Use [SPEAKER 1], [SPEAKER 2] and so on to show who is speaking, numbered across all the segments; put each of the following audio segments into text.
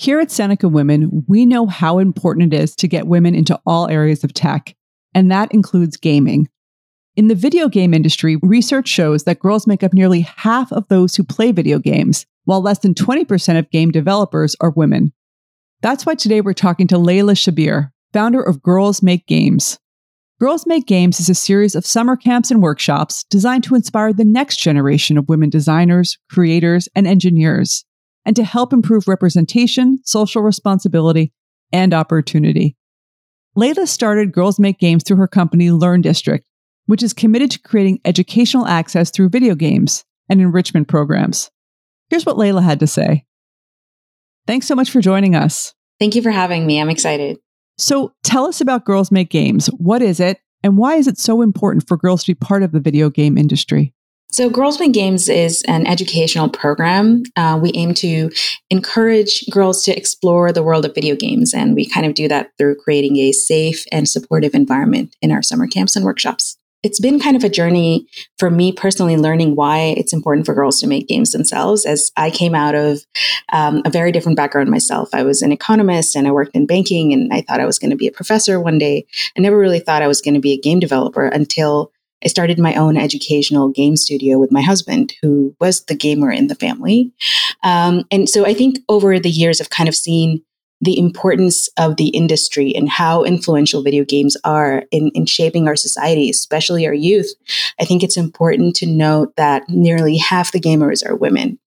[SPEAKER 1] Here at Seneca Women, we know how important it is to get women into all areas of tech, and that includes gaming. In the video game industry, research shows that girls make up nearly half of those who play video games, while less than 20% of game developers are women. That's why today we're talking to Laila Shabir, founder of Girls Make Games. Girls Make Games is a series of summer camps and workshops designed to inspire the next generation of women designers, creators, and engineers and to help improve representation, social responsibility, and opportunity. Laila started Girls Make Games through her company Learn District, which is committed to creating educational access through video games and enrichment programs. Here's what Laila had to say. Thanks so much for joining us.
[SPEAKER 2] Thank you for having me. I'm excited.
[SPEAKER 1] So, tell us about Girls Make Games. What is it, and why is it so important for girls to be part of the video game industry?
[SPEAKER 2] So, Girls Make Games is an educational program. Uh, we aim to encourage girls to explore the world of video games, and we kind of do that through creating a safe and supportive environment in our summer camps and workshops. It's been kind of a journey for me personally, learning why it's important for girls to make games themselves. As I came out of um, a very different background myself, I was an economist and I worked in banking, and I thought I was going to be a professor one day. I never really thought I was going to be a game developer until I started my own educational game studio with my husband, who was the gamer in the family. Um, and so I think over the years, I've kind of seen the importance of the industry and how influential video games are in, in shaping our society, especially our youth. I think it's important to note that nearly half the gamers are women.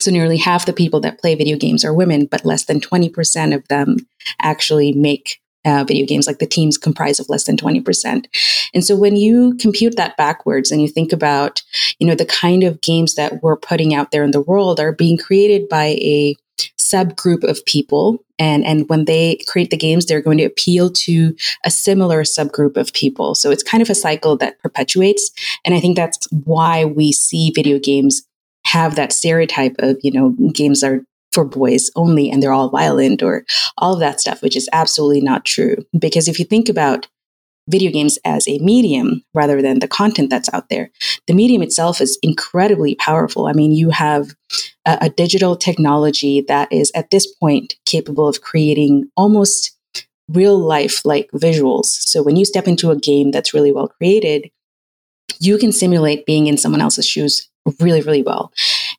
[SPEAKER 2] So nearly half the people that play video games are women, but less than 20% of them actually make uh, video games, like the teams comprise of less than 20%. And so when you compute that backwards and you think about, you know, the kind of games that we're putting out there in the world are being created by a subgroup of people and and when they create the games they're going to appeal to a similar subgroup of people so it's kind of a cycle that perpetuates and i think that's why we see video games have that stereotype of you know games are for boys only and they're all violent or all of that stuff, which is absolutely not true. Because if you think about video games as a medium rather than the content that's out there, the medium itself is incredibly powerful. I mean, you have a, a digital technology that is at this point capable of creating almost real life like visuals. So when you step into a game that's really well created, you can simulate being in someone else's shoes really, really well.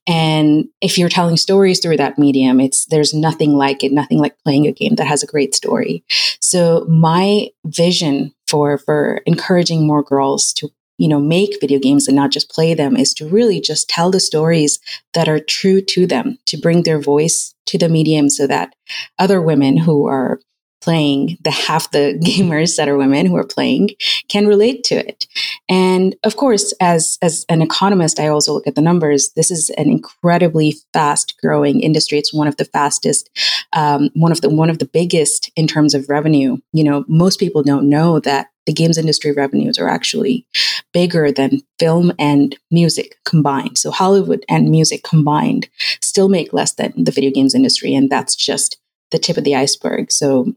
[SPEAKER 2] And if you're telling stories through that medium, it's there's nothing like it, nothing like playing a game that has a great story. So my vision for for encouraging more girls to you know make video games and not just play them is to really just tell the stories that are true to them to bring their voice to the medium so that other women who are playing, the half the gamers that are women who are playing can relate to it. And of course, as as an economist, I also look at the numbers. This is an incredibly fast growing industry. It's one of the fastest, um, one of the one of the biggest in terms of revenue. You know, most people don't know that the games industry revenues are actually bigger than film and music combined. So Hollywood and music combined still make less than the video games industry, and that's just the tip of the iceberg. So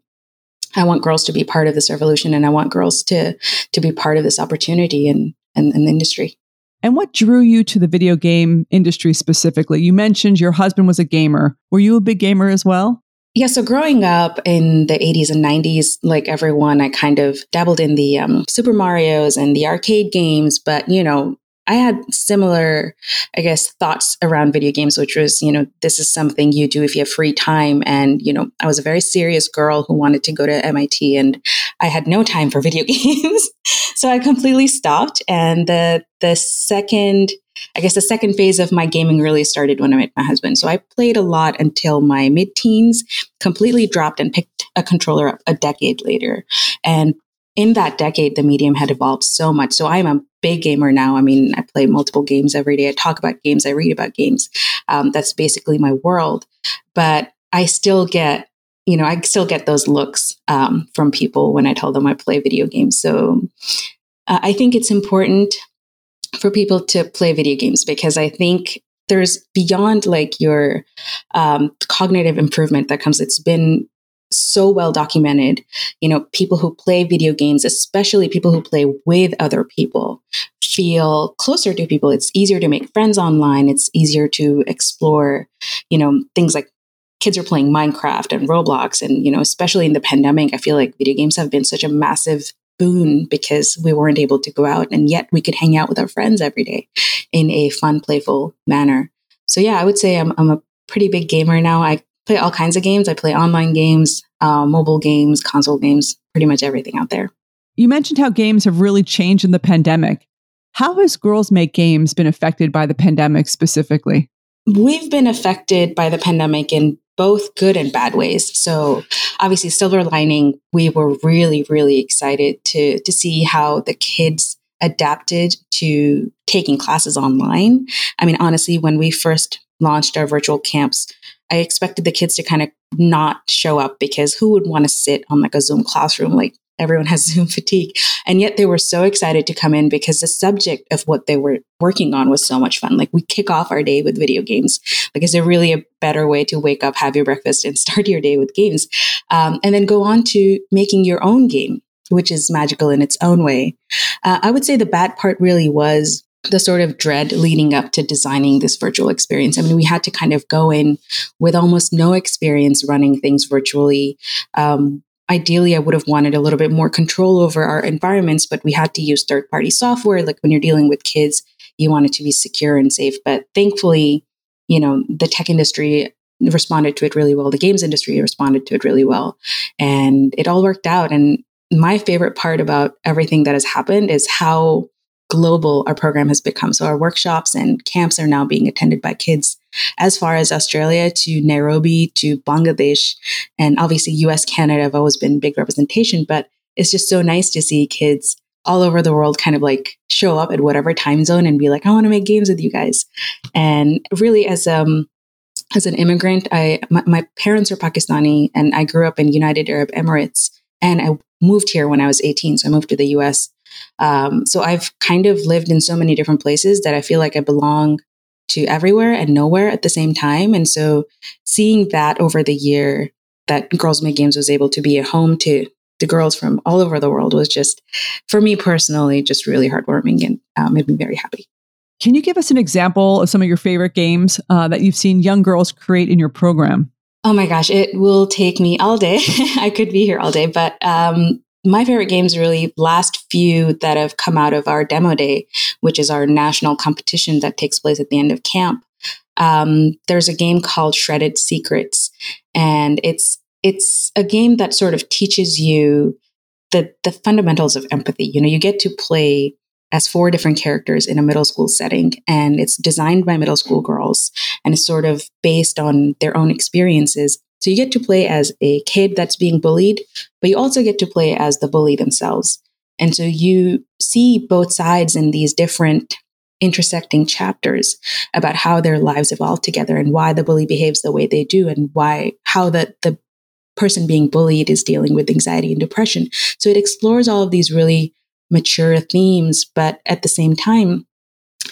[SPEAKER 2] I want girls to be part of this revolution and I want girls to to be part of this opportunity and in, in the industry.
[SPEAKER 1] And what drew you to the video game industry specifically? You mentioned your husband was a gamer. Were you a big gamer as well?
[SPEAKER 2] Yeah, so growing up in the 80s and 90s, like everyone, I kind of dabbled in the um, Super Mario's and the arcade games, but you know, I had similar, I guess, thoughts around video games, which was, you know, this is something you do if you have free time. And, you know, I was a very serious girl who wanted to go to MIT and I had no time for video games. so I completely stopped. And the, the second, I guess the second phase of my gaming really started when I met my husband. So I played a lot until my mid teens, completely dropped and picked a controller up a decade later. And in that decade, the medium had evolved so much. So I'm a big gamer now. I mean, I play multiple games every day. I talk about games. I read about games. Um, that's basically my world. But I still get you know, I still get those looks um, from people when I tell them I play video games. So uh, I think it's important for people to play video games because I think there's beyond like your um, cognitive improvement that comes. It's been so well documented. You know, people who play video games, especially people who play with other people, feel closer to people. It's easier to make friends online. It's easier to explore, you know, things like kids are playing Minecraft and Roblox. And, you know, especially in the pandemic, I feel like video games have been such a massive boon because we weren't able to go out and yet we could hang out with our friends every day in a fun, playful manner. So yeah, I would say I'm, I'm a pretty big gamer now. I play all kinds of games. I play online games, uh, mobile games, console games, pretty much everything out there.
[SPEAKER 1] You mentioned how games have really changed in the pandemic. How has Girls Make Games been affected by the pandemic specifically?
[SPEAKER 2] We've been affected by the pandemic in both good and bad ways. So obviously silver lining, we were really, really excited to to see how the kids adapted to taking classes online. I mean, honestly, when we first launched our virtual camps, I expected the kids to kind of not show up because who would want to sit on like a Zoom classroom? Like everyone has Zoom fatigue. And yet they were so excited to come in because the subject of what they were working on was so much fun. Like we kick off our day with video games. Like, is there really a better way to wake up, have your breakfast, and start your day with games? Um, and then go on to making your own game, which is magical in its own way. Uh, I would say the bad part really was the sort of dread leading up to designing this virtual experience. I mean, we had to kind of go in with almost no experience running things virtually. Um, ideally, I would have wanted a little bit more control over our environments, but we had to use third party software. Like when you're dealing with kids, you want it to be secure and safe. But thankfully, you know, the tech industry responded to it really well. The games industry responded to it really well. And it all worked out. And my favorite part about everything that has happened is how global our program has become. So our workshops and camps are now being attended by kids as far as Australia to Nairobi to Bangladesh. And obviously US, Canada have always been big representation, but it's just so nice to see kids all over the world kind of like show up at whatever time zone and be like, I want to make games with you guys. And really as um as an immigrant, I my, my parents are Pakistani and I grew up in United Arab Emirates and I moved here when I was 18. So I moved to the US um, so I've kind of lived in so many different places that I feel like I belong to everywhere and nowhere at the same time. And so seeing that over the year that Girls Make Games was able to be a home to the girls from all over the world was just, for me personally, just really heartwarming and uh, made me very happy.
[SPEAKER 1] Can you give us an example of some of your favorite games uh, that you've seen young girls create in your program?
[SPEAKER 2] Oh my gosh, it will take me all day. I could be here all day, but um, my favorite games really last few that have come out of our demo day, which is our national competition that takes place at the end of camp. Um, there's a game called Shredded Secrets, and it's it's a game that sort of teaches you the the fundamentals of empathy. You know, you get to play as four different characters in a middle school setting, and it's designed by middle school girls, and it's sort of based on their own experiences so you get to play as a kid that's being bullied, but you also get to play as the bully themselves. And so you see both sides in these different intersecting chapters about how their lives evolve together and why the bully behaves the way they do and why how the the person being bullied is dealing with anxiety and depression. So it explores all of these really mature themes, but at the same time,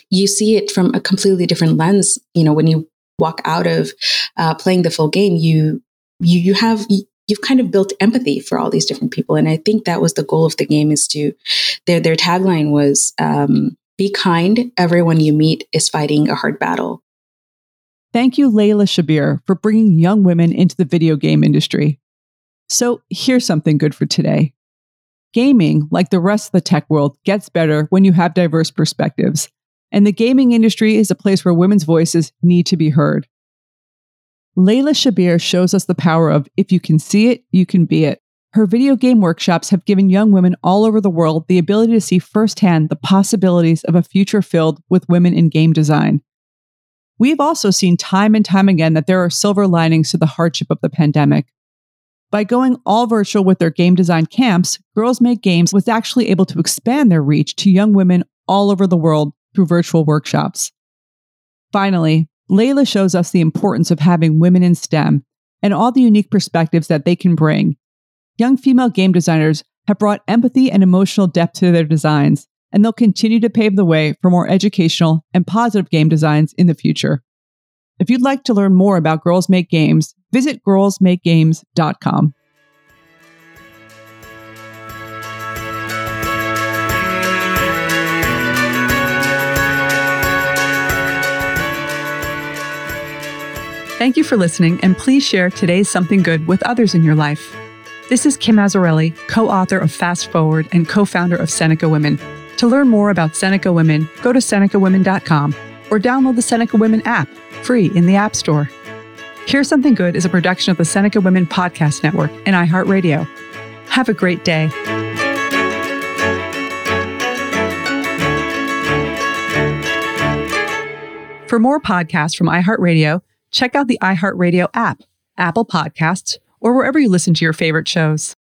[SPEAKER 2] you see it from a completely different lens. You know, when you walk out of uh, playing the full game, you you you have you've kind of built empathy for all these different people, and I think that was the goal of the game. Is to their their tagline was um, "Be kind. Everyone you meet is fighting a hard battle."
[SPEAKER 1] Thank you, Laila Shabir, for bringing young women into the video game industry. So here's something good for today. Gaming, like the rest of the tech world, gets better when you have diverse perspectives. And the gaming industry is a place where women's voices need to be heard. Laila Shabir shows us the power of if you can see it, you can be it. Her video game workshops have given young women all over the world the ability to see firsthand the possibilities of a future filled with women in game design. We've also seen time and time again that there are silver linings to the hardship of the pandemic. By going all virtual with their game design camps, Girls Make Games was actually able to expand their reach to young women all over the world through virtual workshops. Finally, Laila shows us the importance of having women in STEM and all the unique perspectives that they can bring. Young female game designers have brought empathy and emotional depth to their designs, and they'll continue to pave the way for more educational and positive game designs in the future. If you'd like to learn more about Girls Make Games, visit girlsmakegames.com. Thank you for listening, and please share today's Something Good with others in your life. This is Kim Azzarelli, co author of Fast Forward and co founder of Seneca Women. To learn more about Seneca Women, go to SenecaWomen.com or download the Seneca Women app, free in the App Store. Here's Something Good is a production of the Seneca Women Podcast Network and iHeartRadio. Have a great day. For more podcasts from iHeartRadio, check out the iHeartRadio app, Apple Podcasts, or wherever you listen to your favorite shows.